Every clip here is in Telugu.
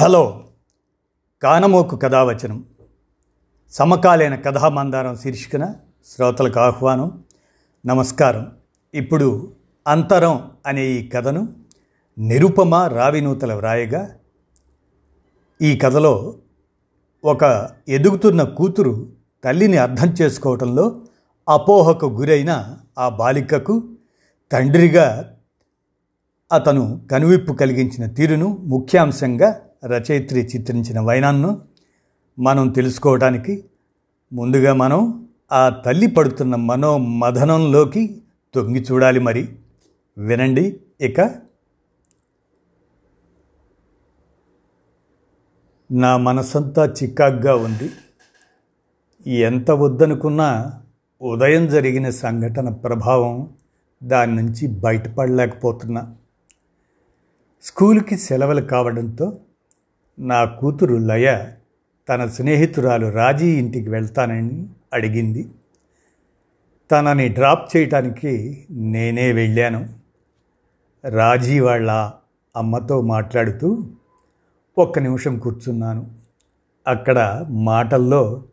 హలో కానమోకు కథావచనం. సమకాలీన కథామందారం శీర్షికన శ్రోతలకు ఆహ్వానం నమస్కారం. ఇప్పుడు అంతరం అనే ఈ కథను నిరుపమ రావినూతల వ్రాయగా ఈ కథలో ఒక ఎదుగుతున్న కూతురు తల్లిని అర్థం చేసుకోవటంలో అపోహకు గురైన ఆ బాలికకు తండ్రిగా అతను కనువిప్పు కలిగించిన తీరును ముఖ్యాంశంగా రచయిత్రి చిత్రించిన వైనాన్ను మనం తెలుసుకోవడానికి ముందుగా మనం ఆ తల్లి పడుతున్న మనోమథనంలోకి తొంగి చూడాలి మరి. వినండి ఇక. నా మనసంతా చికాగ్గా ఉంది. ఎంత వద్దనుకున్నా ఉదయం జరిగిన సంఘటన ప్రభావం దాని నుంచి బయటపడలేకపోతున్నా. స్కూల్కి సెలవులు కావడంతో నా కూతురు లయ తన స్నేహితురాలు రాజీ ఇంటికి వెళ్తానని అడిగింది. తనని డ్రాప్ చేయటానికి నేనే వెళ్ళాను. రాజీ వాళ్ళ అమ్మతో మాట్లాడుతూ ఒక్క నిమిషం కూర్చున్నాను. అక్కడ మాటల్లో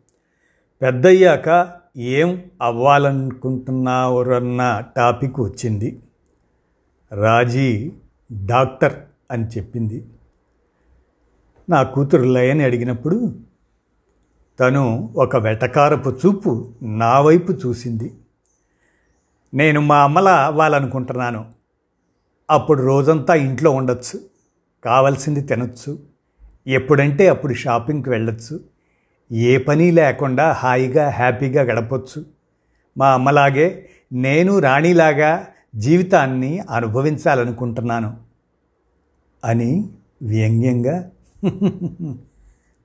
పెద్దయ్యాక ఏం అవ్వాలనుకుంటున్నారన్న టాపిక్ వచ్చింది. రాజీ డాక్టర్ అని చెప్పింది. నా కూతురు లయని అడిగినప్పుడు తను ఒక వెటకారపు చూపు నా వైపు చూసింది. నేను మా అమ్మల అవ్వాలనుకుంటున్నాను. అప్పుడు రోజంతా ఇంట్లో ఉండొచ్చు. కావలసింది తినొచ్చు. ఎప్పుడంటే అప్పుడు షాపింగ్కి వెళ్ళొచ్చు. ఏ పని లేకుండా హాయిగా హ్యాపీగా గడపచ్చు. మా అమ్మలాగే నేను రాణిలాగా జీవితాన్ని అనుభవించాలనుకుంటున్నాను అని వ్యంగ్యంగా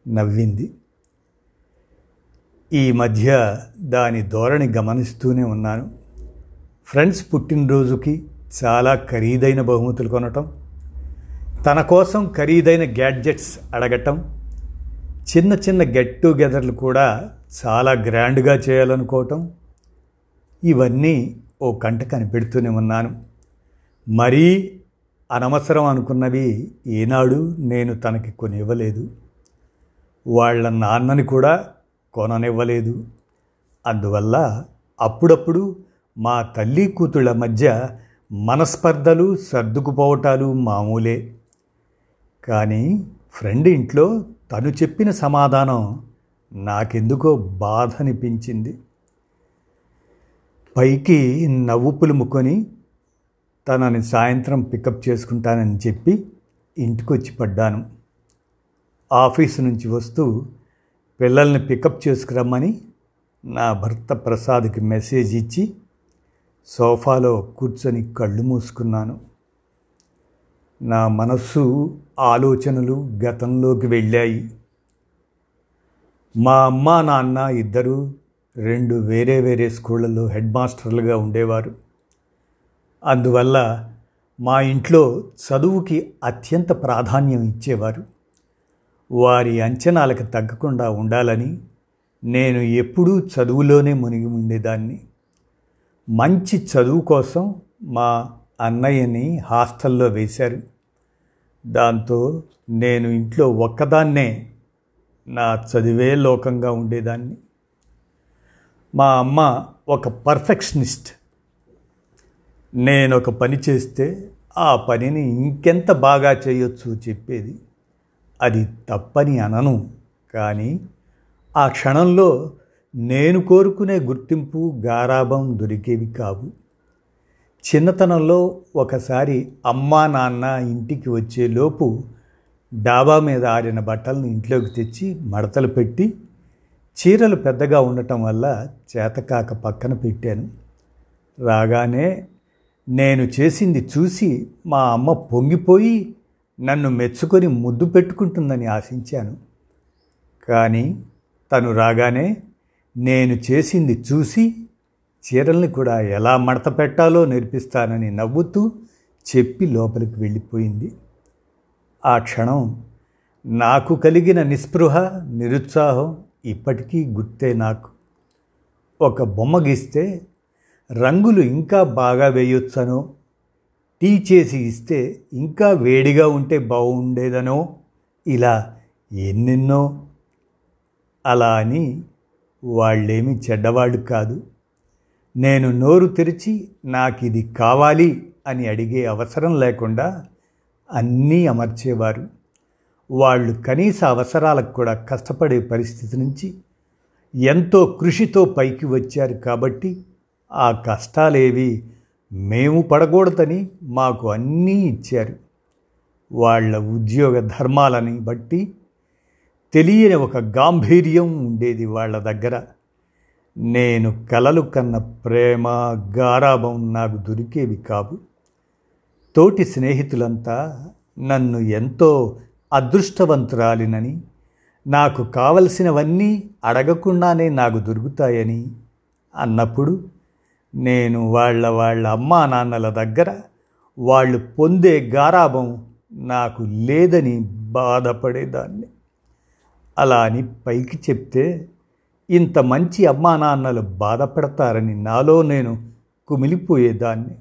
నవ్వింది. ఈ మధ్య దాని ధోరణి గమనిస్తూనే ఉన్నాను. ఫ్రెండ్స్ పుట్టినరోజుకి చాలా ఖరీదైన బహుమతులు కొనటం తన కోసం ఖరీదైన గ్యాడ్జెట్స్ అడగటం చిన్న చిన్న గెట్ టుగెదర్లు కూడా చాలా గ్రాండ్గా చేయాలనుకోవటం ఇవన్నీ ఓ కంట కనిపెడుతూనే ఉన్నాను. మరీ అనవసరం అనుకున్నవి ఏనాడు నేను తనకి కొనివ్వలేదు. వాళ్ళ నాన్నని కూడా కొననివ్వలేదు. అందువల్ల అప్పుడప్పుడు మా తల్లి కూతుళ్ళ మధ్య మనస్పర్ధలు సర్దుకుపోవటాలు మామూలే. కానీ ఫ్రెండ్ ఇంట్లో తను చెప్పిన సమాధానం నాకెందుకో బాధ అనిపించింది పైకి నవ్వు పులుముకొని తనని సాయంత్రం పికప్ చేసుకుంటానని చెప్పి ఇంటికి వచ్చి పడ్డాను. ఆఫీసు నుంచి వస్తూ పిల్లల్ని పికప్ చేసుకురమ్మని నా భర్త ప్రసాద్కి మెసేజ్ ఇచ్చి సోఫాలో కూర్చొని కళ్ళు మూసుకున్నాను. నా మనస్సు ఆలోచనలు గతంలోకి వెళ్ళాయి. మా అమ్మ నాన్న ఇద్దరూ రెండు వేరే వేరే స్కూళ్ళల్లో హెడ్ మాస్టర్లుగా ఉండేవారు. అందువల్ల మా ఇంట్లో చదువుకి అత్యంత ప్రాధాన్యం ఇచ్చేవారు. వారి అంచనాలకు తగ్గకుండా ఉండాలని నేను ఎప్పుడూ చదువులోనే మునిగి ఉండేదాన్ని. మంచి చదువు కోసం మా అన్నయ్యని హాస్టల్లో వేశారు. దాంతో నేను ఇంట్లో ఒక్కదాన్నే నా చదివే లోకంగా ఉండేదాన్ని. మా అమ్మ ఒక పర్ఫెక్షనిస్ట్. నేను ఒక పని చేస్తే ఆ పనిని ఇంకెంత బాగా చేయొచ్చు చెప్పేది? అది తప్పని అనను. కానీ ఆ క్షణంలో నేను కోరుకునే గుర్తింపు గారాభం దొరికేవి కావు. చిన్నతనంలో ఒకసారి అమ్మా నాన్న ఇంటికి వచ్చేలోపు డాబా మీద ఆడిన బట్టలను ఇంట్లోకి తెచ్చి మడతలు పెట్టి చీరలు పెద్దగా ఉండటం వల్ల చేతకాక పక్కన పెట్టాను. రాగానే నేను చేసింది చూసి మా అమ్మ పొంగిపోయి నన్ను మెచ్చుకొని ముద్దు పెట్టుకుంటుందని ఆశించాను. కానీ తను రాగానే నేను చేసింది చూసి చీరల్ని కూడా ఎలా మడత పెట్టాలో నేర్పిస్తానని నవ్వుతూ చెప్పి లోపలికి వెళ్ళిపోయింది. ఆ క్షణం నాకు కలిగిన నిస్పృహ నిరుత్సాహం ఇప్పటికీ గుర్తే నాకు. ఒక బొమ్మ గీస్తే రంగులు ఇంకా బాగా వేయొచ్చనో? టీ చేసి ఇస్తే ఇంకా వేడిగా ఉంటే బాగుండేదనో? ఇలా ఎన్నెన్నో? అలా అని వాళ్ళేమి చెడ్డవాళ్ళు కాదు. నేను నోరు తెరిచి నాకు ఇది కావాలి అని అడిగే అవసరం లేకుండా అన్నీ అమర్చేవారు. వాళ్ళు కనీస అవసరాలకు కూడా కష్టపడే పరిస్థితి నుంచి ఎంతో కృషితో పైకి వచ్చారు కాబట్టి ఆ కష్టాలేవి మేము పడకూడదని మాకు అన్నీ ఇచ్చారు. వాళ్ళ ఉద్యోగ ధర్మాలని బట్టి తెలియని ఒక గాంభీర్యం ఉండేది వాళ్ళ దగ్గర. నేను కలలు కన్న ప్రేమ గారాభం నాకు దొరికేవి కావు. తోటి స్నేహితులంతా నన్ను ఎంతో అదృష్టవంతురాలినని నాకు కావలసినవన్నీ అడగకుండానే నాకు దొరుకుతాయని అన్నప్పుడు నేను వాళ్ళ వాళ్ళ అమ్మా నాన్నల దగ్గర వాళ్ళు పొందే గారాభం నాకు లేదని బాధపడేదాన్ని. అలా అని పైకి చెప్తే ఇంత మంచి అమ్మా నాన్నలు బాధపడతారని నాలో నేను కుమిలిపోయేదాన్ని.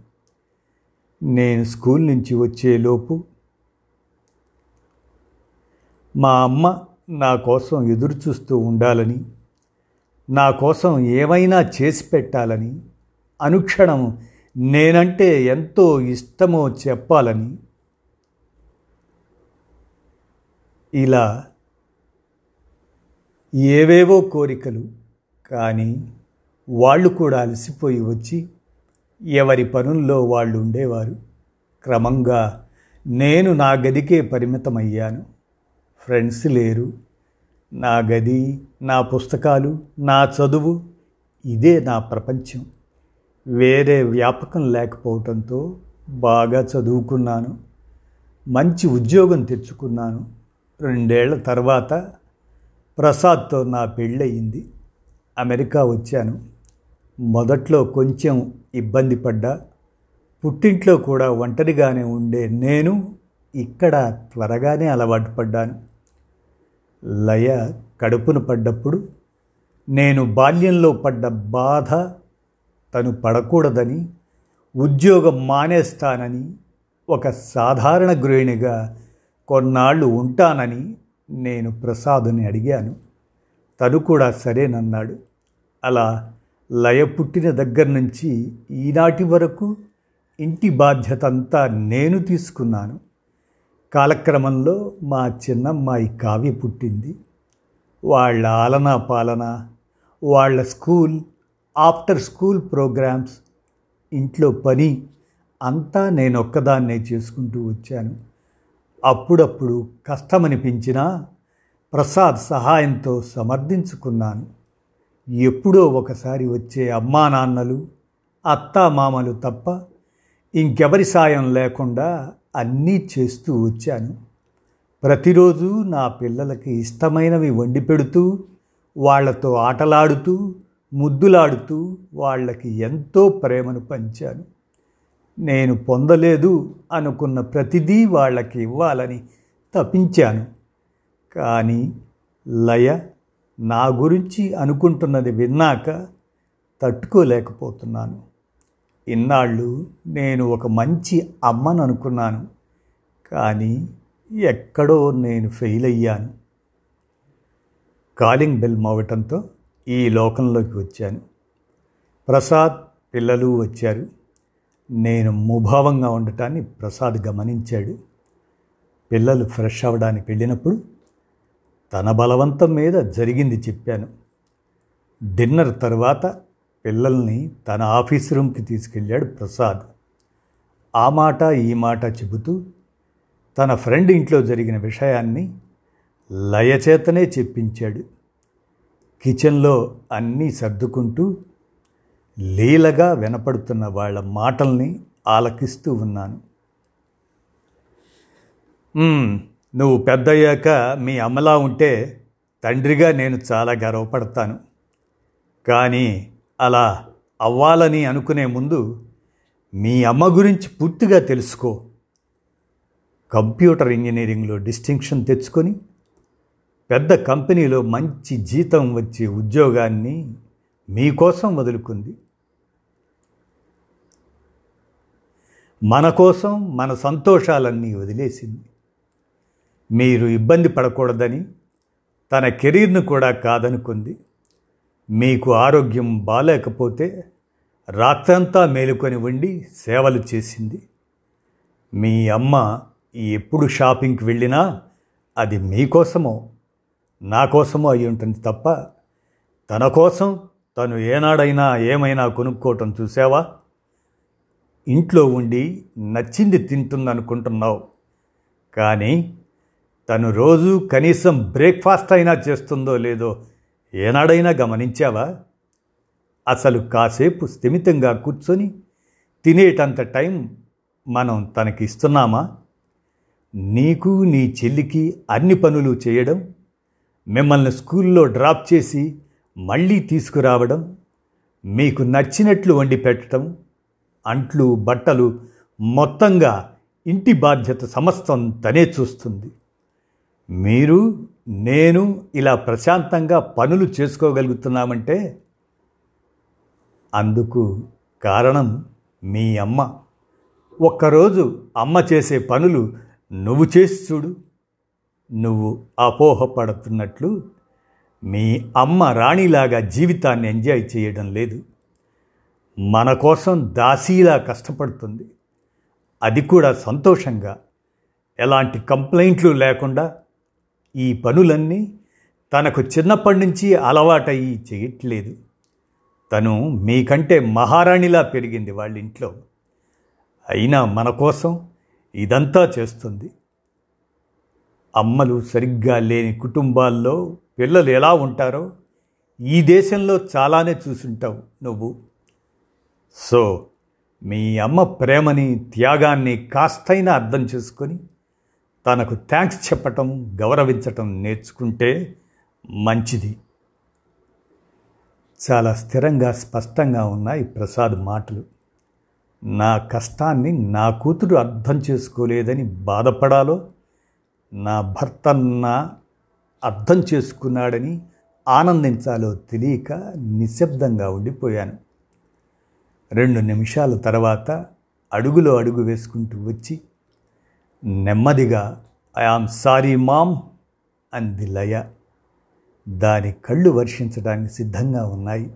నేను స్కూల్ నుంచి వచ్చేలోపు మా అమ్మ నా కోసం ఎదురు చూస్తూ ఉండాలని నా కోసం ఏమైనా చేసి పెట్టాలని అనుక్షణం నేనంటే ఎంతో ఇష్టమో చెప్పాలని ఇలా ఏవేవో కోరికలు కానీ వాళ్ళు కూడా అలసిపోయి వచ్చి ఎవరి పనుల్లో వాళ్ళు ఉండేవారు. క్రమంగా నేను నా గదికే పరిమితమయ్యాను. ఫ్రెండ్స్ లేరు. నా గది నా పుస్తకాలు నా చదువు ఇదే నా ప్రపంచం. వేరే వ్యాపకం లేకపోవడంతో బాగా చదువుకున్నాను మంచి ఉద్యోగం తెచ్చుకున్నాను. రెండేళ్ళ తర్వాత ప్రసాద్తో నా పెళ్ళయింది. అమెరికా వచ్చాను. మొదట్లో కొంచెం ఇబ్బంది పడ్డా. పుట్టింట్లో కూడా ఒంటరిగానే ఉండే నేను ఇక్కడ త్వరగానే అలవాటు పడ్డాను. లయ కడుపున పడ్డప్పుడు నేను బాల్యంలో పడ్డ బాధ తను పడకూడదని ఉద్యోగం మానేస్తానని ఒక సాధారణ గృహిణిగా కొన్నాళ్ళు ఉంటానని నేను ప్రసాదుని అడిగాను. తను కూడా సరేనన్నాడు. అలా లయ పుట్టిన దగ్గర నుంచి ఈనాటి వరకు ఇంటి బాధ్యత అంతా నేను తీసుకున్నాను. కాలక్రమంలో మా చిన్నమ్మాయి కావ్య పుట్టింది. వాళ్ళ ఆలనా పాలన వాళ్ళ స్కూల్ ఆఫ్టర్ స్కూల్ ప్రోగ్రామ్స్ ఇంట్లో పని అంతా నేను ఒక్కదాన్నే చేసుకుంటూ వచ్చాను. అప్పుడప్పుడు కష్టమనిపించినా ప్రసాద్ సహాయంతో సమర్థించుకున్నాను. ఎప్పుడో ఒకసారి వచ్చే అమ్మా నాన్నలు అత్తామామలు తప్ప ఇంకెవరి సాయం లేకుండా అన్నీ చేస్తూ వచ్చాను. ప్రతిరోజు నా పిల్లలకి ఇష్టమైనవి వండి పెడుతూ వాళ్ళతో ఆటలాడుతూ ముద్దులాడుతూ వాళ్ళకి ఎంతో ప్రేమను పంచాను. నేను పొందలేదు అనుకున్న ప్రతిదీ వాళ్ళకి ఇవ్వాలని తపించాను. కానీ లయ నా గురించి అనుకుంటున్నది విన్నాక తట్టుకోలేకపోతున్నాను. ఇన్నాళ్ళు నేను ఒక మంచి అమ్మను అనుకున్నాను. కానీ ఎక్కడో నేను ఫెయిల్ అయ్యాను. కాలింగ్ బెల్ మోగటంతో ఈ లోకంలోకి వచ్చాను. ప్రసాద్ పిల్లలు వచ్చారు. నేను ముభావంగా ఉండటాన్ని ప్రసాద్ గమనించాడు. పిల్లలు ఫ్రెష్ అవ్వడానికి వెళ్ళినప్పుడు తన బలవంతం మీద జరిగింది చెప్పాను. డిన్నర్ తర్వాత పిల్లల్ని తన ఆఫీస్ రూమ్కి తీసుకెళ్ళాడు ప్రసాద్. ఆ మాట ఈ మాట చెబుతూ తన ఫ్రెండ్ ఇంట్లో జరిగిన విషయాన్ని లయచేతనే చెప్పించాడు. కిచెన్లో అన్నీ సర్దుకుంటూ లీలగా వినపడుతున్న వాళ్ళ మాటల్ని ఆలకిస్తూ ఉన్నాను. నువ్వు పెద్దయ్యాక మీ అమ్మలా ఉంటే తండ్రిగా నేను చాలా గర్వపడతాను. కానీ అలా అవ్వాలని అనుకునే ముందు మీ అమ్మ గురించి పూర్తిగా తెలుసుకో. కంప్యూటర్ ఇంజనీరింగ్లో డిస్టింక్షన్ తెచ్చుకొని పెద్ద కంపెనీలో మంచి జీతం వచ్చే ఉద్యోగాన్ని మీకోసం వదులుకుంది. మన కోసం మన సంతోషాలన్నీ వదిలేసింది. మీరు ఇబ్బంది పడకూడదని తన కెరీర్ను కూడా కాదనుకుంది. మీకు ఆరోగ్యం బాలేకపోతే రాత్రంతా మేలుకొని ఉండి సేవలు చేసింది. మీ అమ్మ ఎప్పుడు షాపింగ్కి వెళ్ళినా అది మీకోసమో నా కోసమో అయి ఉంటుంది తప్ప తన కోసం తను ఏనాడైనా ఏమైనా కొనుక్కోవటం చూసావా? ఇంట్లో ఉండి నచ్చింది తింటుందనుకుంటున్నావు. కానీ తను రోజు కనీసం బ్రేక్ఫాస్ట్ అయినా చేస్తుందో లేదో ఏనాడైనా గమనించావా? అసలు కాసేపు స్థిమితంగా కూర్చొని తినేటంత టైం మనం తనకి ఇస్తున్నామా నీకు నీ చెల్లికి అన్ని పనులు చేయడం మిమ్మల్ని స్కూల్లో డ్రాప్ చేసి మళ్ళీ తీసుకురావడం మీకు నచ్చినట్లు వండి పెట్టడం అంట్లు బట్టలు మొత్తంగా ఇంటి బాధ్యత సమస్తం తనే చూస్తుంది. మీరు నేను ఇలా ప్రశాంతంగా పనులు చేసుకోగలుగుతున్నామంటే అందుకు కారణం మీ అమ్మ. ఒక్కరోజు అమ్మ చేసే పనులు నువ్వు చేసి చూడు. నువ్వు అపోహపడుతున్నట్లు మీ అమ్మ రాణిలాగా జీవితాన్ని ఎంజాయ్ చేయడం లేదు. మన కోసం దాసీలా కష్టపడుతుంది. అది కూడా సంతోషంగా. ఎలాంటి కంప్లైంట్లు లేకుండా ఈ పనులన్నీ తనకు చిన్నప్పటి నుంచి అలవాటయ్యి చేయట్లేదు. తను మీకంటే మహారాణిలా పెరిగింది వాళ్ళ ఇంట్లో అయినా మన కోసం ఇదంతా చేస్తుంది. అమ్మలు సరిగ్గా లేని కుటుంబాల్లో పిల్లలు ఎలా ఉంటారో ఈ దేశంలో చాలానే చూసుంటావు నువ్వు. సో మీ అమ్మ ప్రేమని త్యాగాన్ని కాస్తైనా అర్థం చేసుకొని తనకు థ్యాంక్స్ చెప్పటం గౌరవించటం నేర్చుకుంటే మంచిది. చాలా స్థిరంగా స్పష్టంగా ఉన్నాయి ప్రసాద్ మాటలు. నా కష్టాన్ని నా కూతురు అర్థం చేసుకోలేదని బాధపడాలో నా భర్తన్న అర్థం చేసుకున్నాడని ఆనందించాలో తెలియక నిశ్శబ్దంగా ఉండిపోయాను. రెండు నిమిషాల తర్వాత అడుగులో అడుగు వేసుకుంటూ వచ్చి నెమ్మదిగా ఐఆమ్ సారీ మామ్ అంది లయ. దాని కళ్ళు వర్షించడానికి సిద్ధంగా ఉన్నాయి.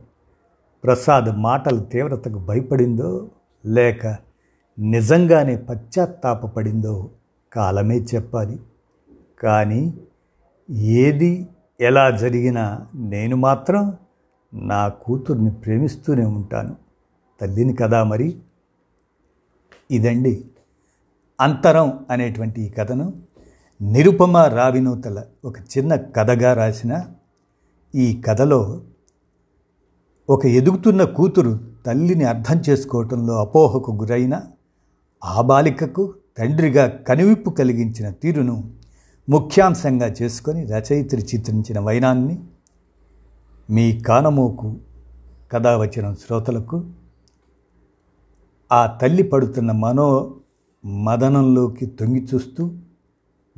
ప్రసాద్ మాటల తీవ్రతకు భయపడిందో లేక నిజంగానే పశ్చాత్తాపడిందో కాలమే చెప్పాలి. కానీ ఏది ఎలా జరిగినా నేను మాత్రం నా కూతుర్ని ప్రేమిస్తూనే ఉంటాను. తల్లిని కదా మరి? ఇదండి అంతరం అనేటువంటి ఈ కథను నిరుపమ రావినూతల ఒక చిన్న కథగా రాసిన ఈ కథలో ఒక ఎదుగుతున్న కూతురు తల్లిని అర్థం చేసుకోవటంలో అపోహకు గురైన ఆ బాలికకు తండ్రిగా కనువిప్పు కలిగించిన తీరును ముఖ్యాంశంగా చేసుకొని రచయిత్రి చిత్రించిన వైనాన్ని మీ కానమోకు కథ వచ్చిన శ్రోతలకు ఆ తల్లి పడుతున్న మనో మదనంలోకి తొంగి చూస్తూ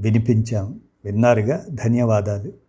వినిపించాం. విన్నారుగా? ధన్యవాదాలు.